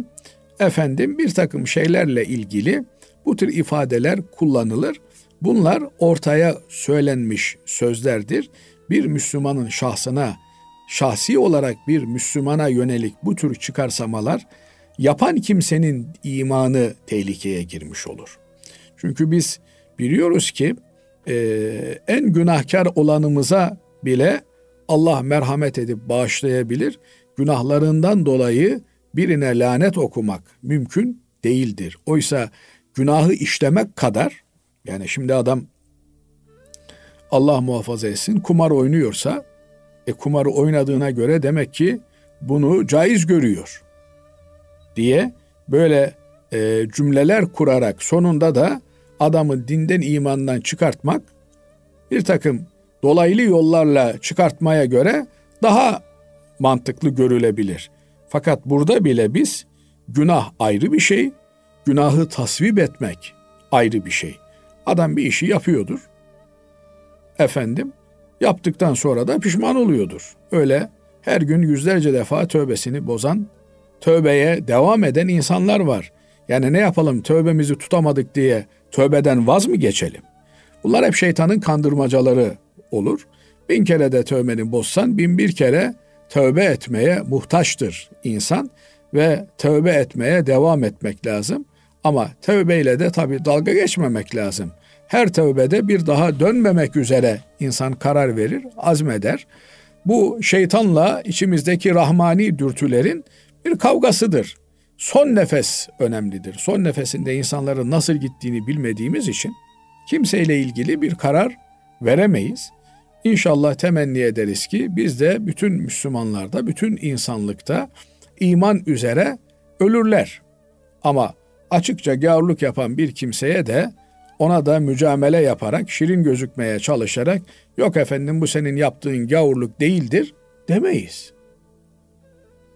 efendim bir takım şeylerle ilgili bu tür ifadeler kullanılır. Bunlar ortaya söylenmiş sözlerdir. Bir Müslümanın şahsına, şahsi olarak bir Müslümana yönelik bu tür çıkarsamalar yapan kimsenin imanı tehlikeye girmiş olur. Çünkü biz biliyoruz ki e, en günahkar olanımıza bile Allah merhamet edip bağışlayabilir. Günahlarından dolayı birine lanet okumak mümkün değildir. Oysa günahı işlemek kadar yani şimdi adam Allah muhafaza etsin kumar oynuyorsa e kumarı oynadığına göre demek ki bunu caiz görüyor diye böyle e, cümleler kurarak sonunda da adamı dinden imandan çıkartmak bir takım dolaylı yollarla çıkartmaya göre daha mantıklı görülebilir. Fakat burada bile biz günah ayrı bir şey, günahı tasvip etmek ayrı bir şey. Adam bir işi yapıyordur. Efendim, yaptıktan sonra da pişman oluyordur. Öyle her gün yüzlerce defa tövbesini bozan, tövbeye devam eden insanlar var. Yani ne yapalım tövbemizi tutamadık diye tövbeden vaz mı geçelim? Bunlar hep şeytanın kandırmacaları olur. Bin kere de tövbeni bozsan bin bir kere tövbe etmeye muhtaçtır insan ve tövbe etmeye devam etmek lazım. Ama tövbeyle de tabi dalga geçmemek lazım. Her tövbede bir daha dönmemek üzere insan karar verir, azmeder. Bu şeytanla içimizdeki rahmani dürtülerin bir kavgasıdır. Son nefes önemlidir. Son nefesinde insanların nasıl gittiğini bilmediğimiz için kimseyle ilgili bir karar veremeyiz. İnşallah temenni ederiz ki biz de bütün Müslümanlarda, bütün insanlıkta iman üzere ölürler. Ama açıkça gavurluk yapan bir kimseye de ona da mücamele yaparak, şirin gözükmeye çalışarak yok efendim bu senin yaptığın gavurluk değildir demeyiz.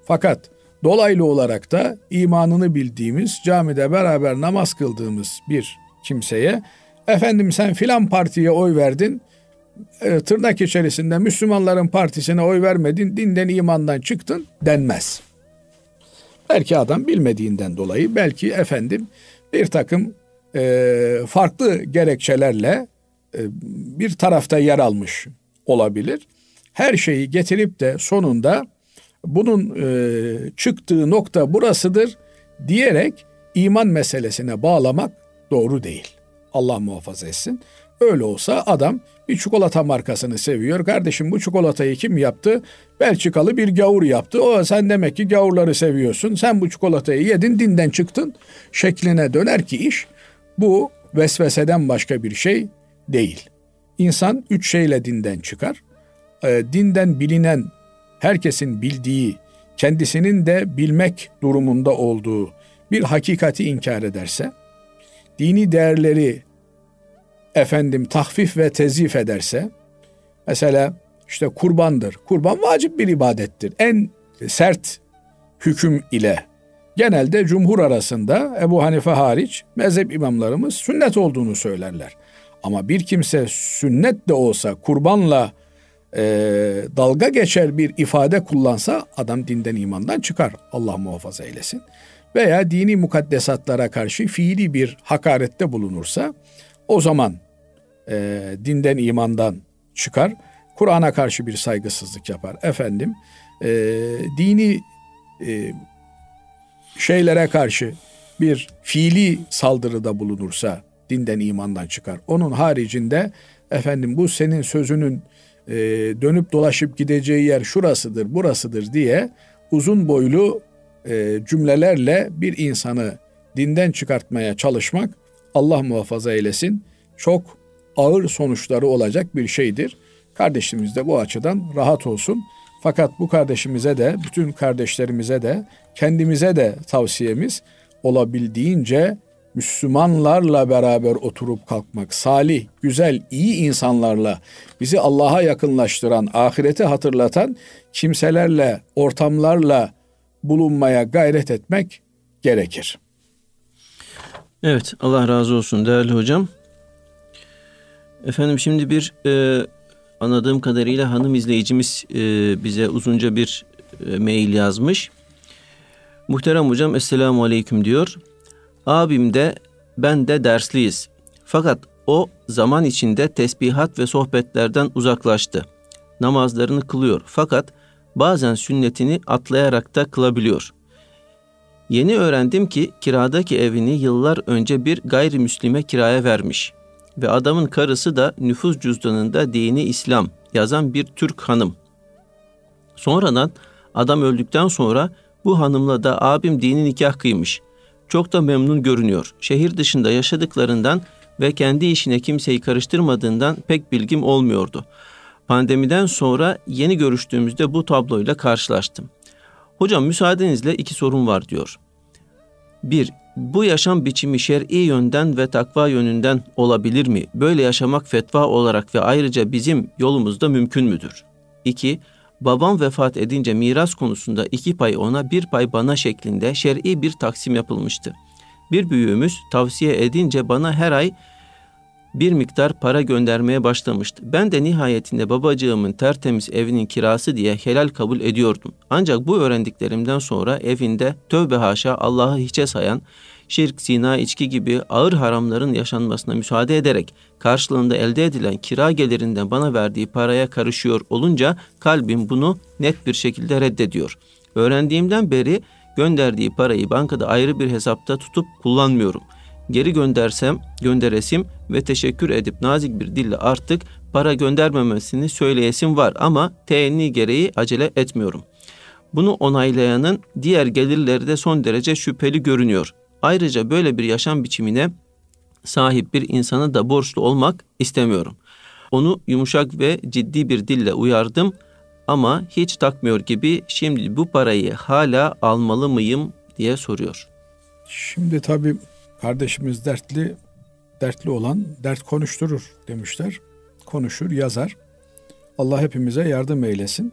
Fakat Dolaylı olarak da imanını bildiğimiz, camide beraber namaz kıldığımız bir kimseye efendim sen filan partiye oy verdin, e, tırnak içerisinde Müslümanların partisine oy vermedin, dinden imandan çıktın denmez. Belki adam bilmediğinden dolayı, belki efendim bir takım e, farklı gerekçelerle e, bir tarafta yer almış olabilir. Her şeyi getirip de sonunda bunun e, çıktığı nokta burasıdır diyerek iman meselesine bağlamak doğru değil. Allah muhafaza etsin. Öyle olsa adam bir çikolata markasını seviyor. Kardeşim bu çikolatayı kim yaptı? Belçikalı bir gavur yaptı. O sen demek ki gavurları seviyorsun. Sen bu çikolatayı yedin dinden çıktın. Şekline döner ki iş bu vesveseden başka bir şey değil. İnsan üç şeyle dinden çıkar. E, dinden bilinen, herkesin bildiği, kendisinin de bilmek durumunda olduğu bir hakikati inkar ederse, dini değerleri efendim tahfif ve tezif ederse, mesela işte kurbandır. Kurban vacip bir ibadettir. En sert hüküm ile genelde cumhur arasında Ebu Hanife hariç mezhep imamlarımız sünnet olduğunu söylerler. Ama bir kimse sünnet de olsa kurbanla e, dalga geçer bir ifade kullansa adam dinden imandan çıkar. Allah muhafaza eylesin. Veya dini mukaddesatlara karşı fiili bir hakarette bulunursa o zaman e, dinden imandan çıkar. Kur'an'a karşı bir saygısızlık yapar. Efendim e, dini e, şeylere karşı bir fiili saldırıda bulunursa dinden imandan çıkar. Onun haricinde efendim bu senin sözünün e, dönüp dolaşıp gideceği yer şurasıdır, burasıdır diye uzun boylu e, cümlelerle bir insanı dinden çıkartmaya çalışmak Allah muhafaza eylesin çok ağır sonuçları olacak bir şeydir. Kardeşimiz de bu açıdan rahat olsun. Fakat bu kardeşimize de, bütün kardeşlerimize de, kendimize de tavsiyemiz olabildiğince Müslümanlarla beraber oturup kalkmak, salih, güzel, iyi insanlarla bizi Allah'a yakınlaştıran, ahireti hatırlatan kimselerle, ortamlarla bulunmaya gayret etmek gerekir.
Evet, Allah razı olsun değerli hocam. Efendim şimdi bir e, anladığım kadarıyla hanım izleyicimiz e, bize uzunca bir e, mail yazmış. Muhterem hocam Esselamu Aleyküm diyor. Abim de ben de dersliyiz. Fakat o zaman içinde tesbihat ve sohbetlerden uzaklaştı. Namazlarını kılıyor fakat bazen sünnetini atlayarak da kılabiliyor. Yeni öğrendim ki kiradaki evini yıllar önce bir gayrimüslime kiraya vermiş ve adamın karısı da nüfus cüzdanında dini İslam yazan bir Türk hanım. Sonradan adam öldükten sonra bu hanımla da abim dini nikah kıymış. Çok da memnun görünüyor. Şehir dışında yaşadıklarından ve kendi işine kimseyi karıştırmadığından pek bilgim olmuyordu. Pandemiden sonra yeni görüştüğümüzde bu tabloyla karşılaştım. Hocam müsaadenizle iki sorun var diyor. Bir, bu yaşam biçimi şer'i yönden ve takva yönünden olabilir mi? Böyle yaşamak fetva olarak ve ayrıca bizim yolumuzda mümkün müdür? 2. Babam vefat edince miras konusunda iki pay ona bir pay bana şeklinde şer'i bir taksim yapılmıştı. Bir büyüğümüz tavsiye edince bana her ay bir miktar para göndermeye başlamıştı. Ben de nihayetinde babacığımın tertemiz evinin kirası diye helal kabul ediyordum. Ancak bu öğrendiklerimden sonra evinde tövbe haşa Allah'ı hiçe sayan, şirk, zina, içki gibi ağır haramların yaşanmasına müsaade ederek karşılığında elde edilen kira gelirinden bana verdiği paraya karışıyor olunca kalbim bunu net bir şekilde reddediyor. Öğrendiğimden beri gönderdiği parayı bankada ayrı bir hesapta tutup kullanmıyorum. Geri göndersem gönderesim ve teşekkür edip nazik bir dille artık para göndermemesini söyleyesim var ama teenni gereği acele etmiyorum. Bunu onaylayanın diğer gelirleri de son derece şüpheli görünüyor. Ayrıca böyle bir yaşam biçimine sahip bir insana da borçlu olmak istemiyorum. Onu yumuşak ve ciddi bir dille uyardım ama hiç takmıyor gibi şimdi bu parayı hala almalı mıyım diye soruyor.
Şimdi tabii kardeşimiz dertli, dertli olan dert konuşturur demişler. Konuşur, yazar. Allah hepimize yardım eylesin.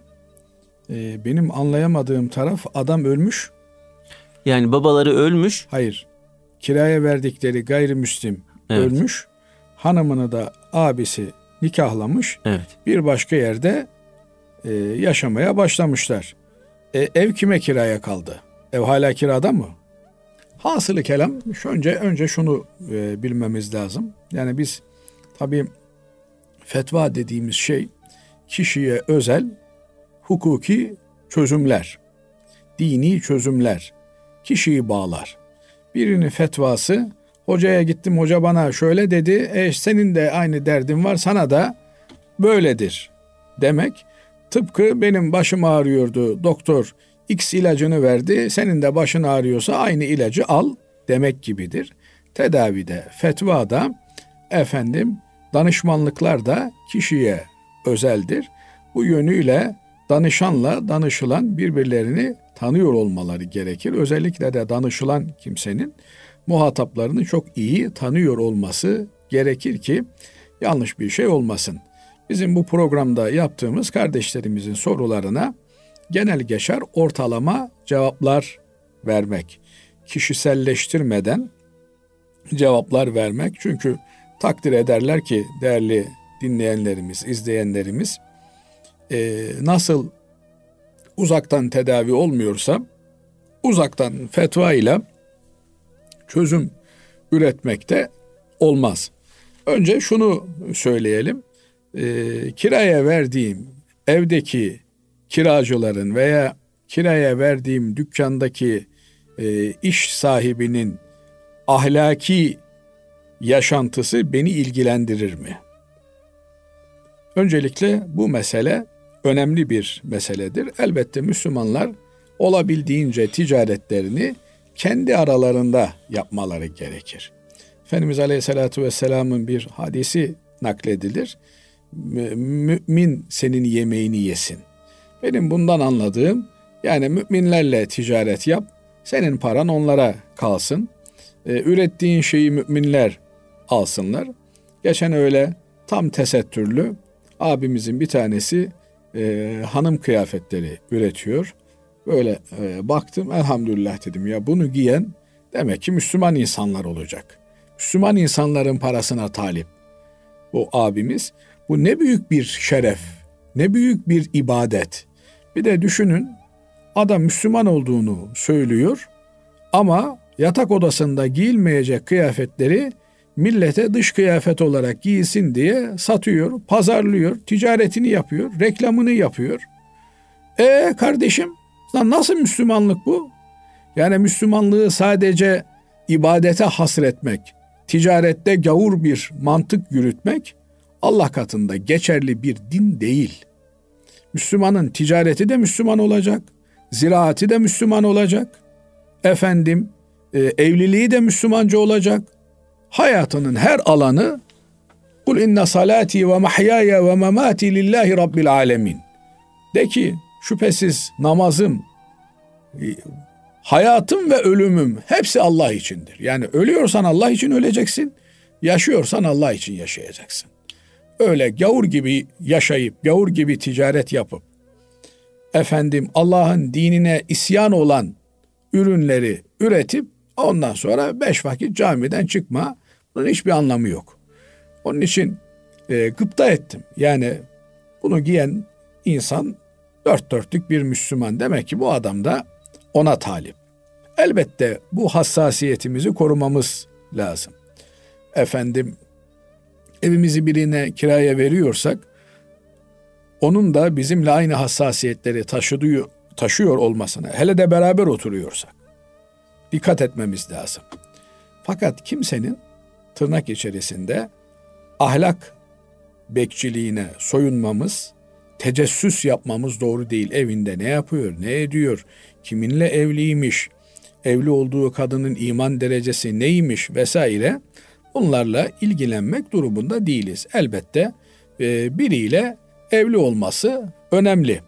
Ee, benim anlayamadığım taraf adam ölmüş,
Yani babaları ölmüş.
Hayır. Kiraya verdikleri gayrimüslim
Evet.
ölmüş. Hanımını da abisi nikahlamış.
Evet.
Bir başka yerde e, yaşamaya başlamışlar. E, ev kime kiraya kaldı? Ev hala kirada mı? Hasılı kelam şu önce önce şunu e, bilmemiz lazım. Yani biz tabii fetva dediğimiz şey kişiye özel hukuki çözümler, dini çözümler, kişiyi bağlar. Birinin fetvası hocaya gittim hoca bana şöyle dedi e, senin de aynı derdin var sana da böyledir demek tıpkı benim başım ağrıyordu doktor X ilacını verdi senin de başın ağrıyorsa aynı ilacı al demek gibidir. Tedavide, fetvada efendim danışmanlıklar da kişiye özeldir. Bu yönüyle danışanla danışılan birbirlerini tanıyor olmaları gerekir. Özellikle de danışılan kimsenin muhataplarını çok iyi tanıyor olması gerekir ki yanlış bir şey olmasın. Bizim bu programda yaptığımız kardeşlerimizin sorularına genel geçer ortalama cevaplar vermek. Kişiselleştirmeden cevaplar vermek. Çünkü takdir ederler ki değerli dinleyenlerimiz, izleyenlerimiz e, nasıl uzaktan tedavi olmuyorsa uzaktan fetva ile çözüm üretmekte olmaz. Önce şunu söyleyelim. E, kiraya verdiğim evdeki kiracıların veya kiraya verdiğim dükkandaki e, iş sahibinin ahlaki yaşantısı beni ilgilendirir mi? Öncelikle bu mesele önemli bir meseledir. Elbette Müslümanlar olabildiğince ticaretlerini kendi aralarında yapmaları gerekir. Efendimiz Aleyhisselatü Vesselam'ın bir hadisi nakledilir. Mümin senin yemeğini yesin. Benim bundan anladığım yani müminlerle ticaret yap, senin paran onlara kalsın. Ee, ürettiğin şeyi müminler alsınlar. Geçen öyle tam tesettürlü abimizin bir tanesi e, hanım kıyafetleri üretiyor. Böyle e, baktım elhamdülillah dedim ya bunu giyen demek ki Müslüman insanlar olacak. Müslüman insanların parasına talip bu abimiz. Bu ne büyük bir şeref, ne büyük bir ibadet. Bir de düşünün adam Müslüman olduğunu söylüyor ama yatak odasında giyilmeyecek kıyafetleri millete dış kıyafet olarak giysin diye satıyor, pazarlıyor, ticaretini yapıyor, reklamını yapıyor. E kardeşim nasıl Müslümanlık bu? Yani Müslümanlığı sadece ibadete hasretmek, ticarette gavur bir mantık yürütmek Allah katında geçerli bir din değil. Müslümanın ticareti de Müslüman olacak, ziraati de Müslüman olacak, efendim e, evliliği de Müslümanca olacak, hayatının her alanı Kul inne salati ve mahyaya ve memati lillahi rabbil alemin. De ki şüphesiz namazım, e, hayatım ve ölümüm hepsi Allah içindir. Yani ölüyorsan Allah için öleceksin, yaşıyorsan Allah için yaşayacaksın. Öyle gavur gibi yaşayıp, gavur gibi ticaret yapıp, efendim Allah'ın dinine isyan olan ürünleri üretip ondan sonra beş vakit camiden çıkma bunun hiçbir anlamı yok. Onun için e, gıpta ettim. Yani bunu giyen insan dört dörtlük bir Müslüman. Demek ki bu adam da ona talip. Elbette bu hassasiyetimizi korumamız lazım. Efendim evimizi birine kiraya veriyorsak onun da bizimle aynı hassasiyetleri taşıdığı, taşıyor olmasına hele de beraber oturuyorsak dikkat etmemiz lazım. Fakat kimsenin tırnak içerisinde ahlak bekçiliğine soyunmamız, tecessüs yapmamız doğru değil. Evinde ne yapıyor, ne ediyor, kiminle evliymiş, evli olduğu kadının iman derecesi neymiş vesaire bunlarla ilgilenmek durumunda değiliz. Elbette e, biriyle evli olması önemli.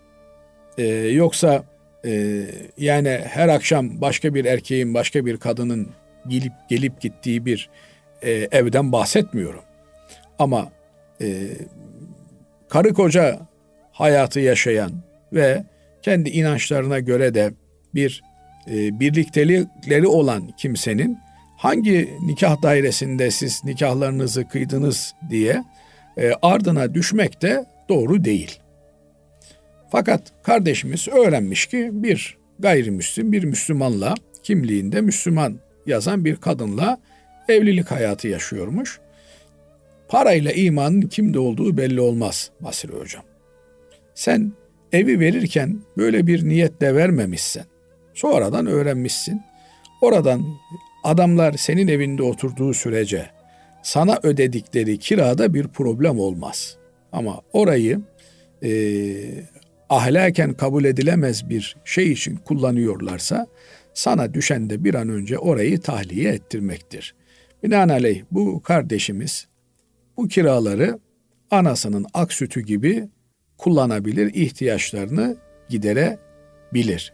E, yoksa e, yani her akşam başka bir erkeğin başka bir kadının gelip gelip gittiği bir e, evden bahsetmiyorum. Ama e, karı koca hayatı yaşayan ve kendi inançlarına göre de bir e, birliktelikleri olan kimsenin hangi nikah dairesinde siz nikahlarınızı kıydınız diye e, ardına düşmek de doğru değil. Fakat kardeşimiz öğrenmiş ki bir gayrimüslim bir Müslümanla kimliğinde Müslüman yazan bir kadınla evlilik hayatı yaşıyormuş. Parayla imanın kimde olduğu belli olmaz Basri Hocam. Sen evi verirken böyle bir niyetle vermemişsen, sonradan öğrenmişsin. Oradan adamlar senin evinde oturduğu sürece sana ödedikleri kirada bir problem olmaz. Ama orayı e, ahlaken kabul edilemez bir şey için kullanıyorlarsa sana düşen de bir an önce orayı tahliye ettirmektir. Binaenaleyh bu kardeşimiz bu kiraları anasının ak sütü gibi kullanabilir, ihtiyaçlarını giderebilir.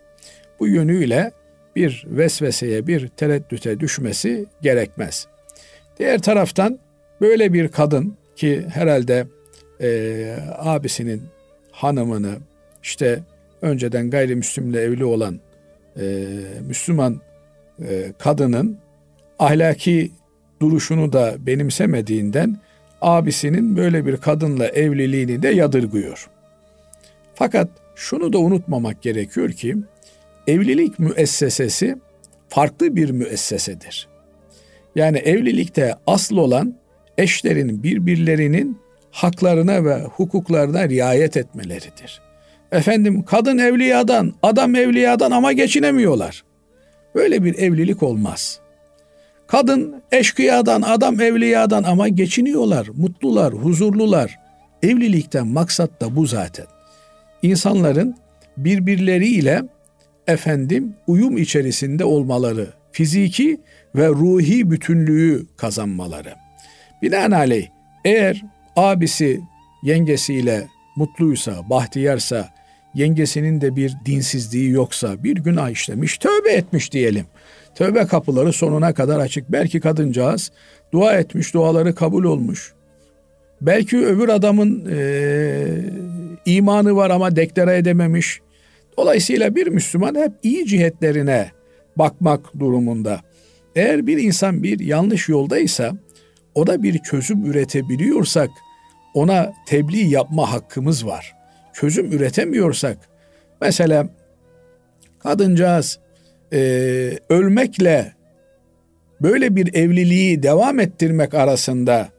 Bu yönüyle bir vesveseye, bir tereddüte düşmesi gerekmez. Diğer taraftan böyle bir kadın ki herhalde e, abisinin hanımını işte önceden gayrimüslimle evli olan e, Müslüman e, kadının ahlaki duruşunu da benimsemediğinden abisinin böyle bir kadınla evliliğini de yadırgıyor. Fakat şunu da unutmamak gerekiyor ki evlilik müessesesi farklı bir müessesedir. Yani evlilikte asıl olan eşlerin birbirlerinin haklarına ve hukuklarına riayet etmeleridir. Efendim kadın evliyadan, adam evliyadan ama geçinemiyorlar. Böyle bir evlilik olmaz. Kadın eşkıyadan, adam evliyadan ama geçiniyorlar, mutlular, huzurlular. Evlilikten maksat da bu zaten. İnsanların birbirleriyle efendim uyum içerisinde olmaları, fiziki ve ruhi bütünlüğü kazanmaları. Binaenaleyh eğer abisi yengesiyle mutluysa, bahtiyarsa, yengesinin de bir dinsizliği yoksa, bir günah işlemiş, tövbe etmiş diyelim. Tövbe kapıları sonuna kadar açık. Belki kadıncağız dua etmiş, duaları kabul olmuş. Belki öbür adamın e, imanı var ama deklare edememiş. Dolayısıyla bir Müslüman hep iyi cihetlerine bakmak durumunda. Eğer bir insan bir yanlış yoldaysa o da bir çözüm üretebiliyorsak ona tebliğ yapma hakkımız var. Çözüm üretemiyorsak mesela kadıncağız e, ölmekle böyle bir evliliği devam ettirmek arasında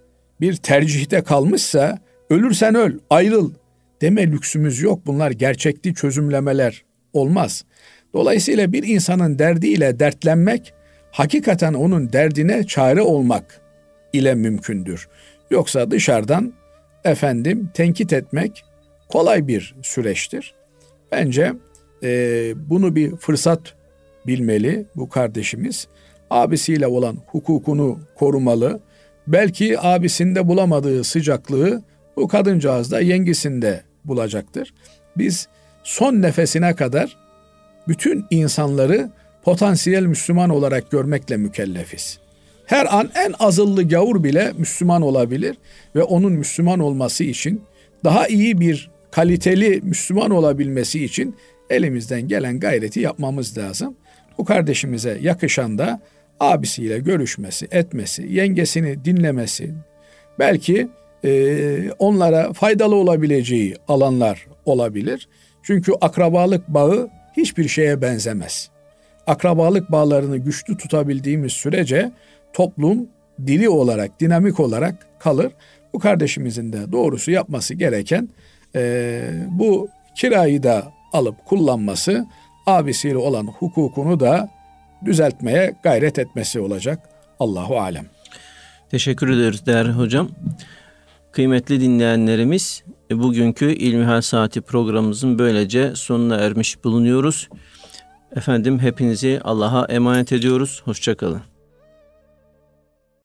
bir tercihte kalmışsa ölürsen öl, ayrıl deme lüksümüz yok. Bunlar gerçekli çözümlemeler olmaz. Dolayısıyla bir insanın derdiyle dertlenmek hakikaten onun derdine çare olmak ile mümkündür. Yoksa dışarıdan efendim tenkit etmek kolay bir süreçtir. Bence e, bunu bir fırsat bilmeli bu kardeşimiz. Abisiyle olan hukukunu korumalı. Belki abisinde bulamadığı sıcaklığı bu kadıncağız da yengisinde bulacaktır. Biz son nefesine kadar bütün insanları potansiyel Müslüman olarak görmekle mükellefiz. Her an en azıllı gavur bile Müslüman olabilir ve onun Müslüman olması için daha iyi bir kaliteli Müslüman olabilmesi için elimizden gelen gayreti yapmamız lazım. Bu kardeşimize yakışan da abisiyle görüşmesi, etmesi, yengesini dinlemesi, belki e, onlara faydalı olabileceği alanlar olabilir. Çünkü akrabalık bağı hiçbir şeye benzemez. Akrabalık bağlarını güçlü tutabildiğimiz sürece toplum diri olarak, dinamik olarak kalır. Bu kardeşimizin de doğrusu yapması gereken e, bu kirayı da alıp kullanması, abisiyle olan hukukunu da düzeltmeye gayret etmesi olacak. Allahu alem.
Teşekkür ederiz değerli hocam. Kıymetli dinleyenlerimiz, bugünkü İlmihal Saati programımızın böylece sonuna ermiş bulunuyoruz. Efendim hepinizi Allah'a emanet ediyoruz. Hoşçakalın.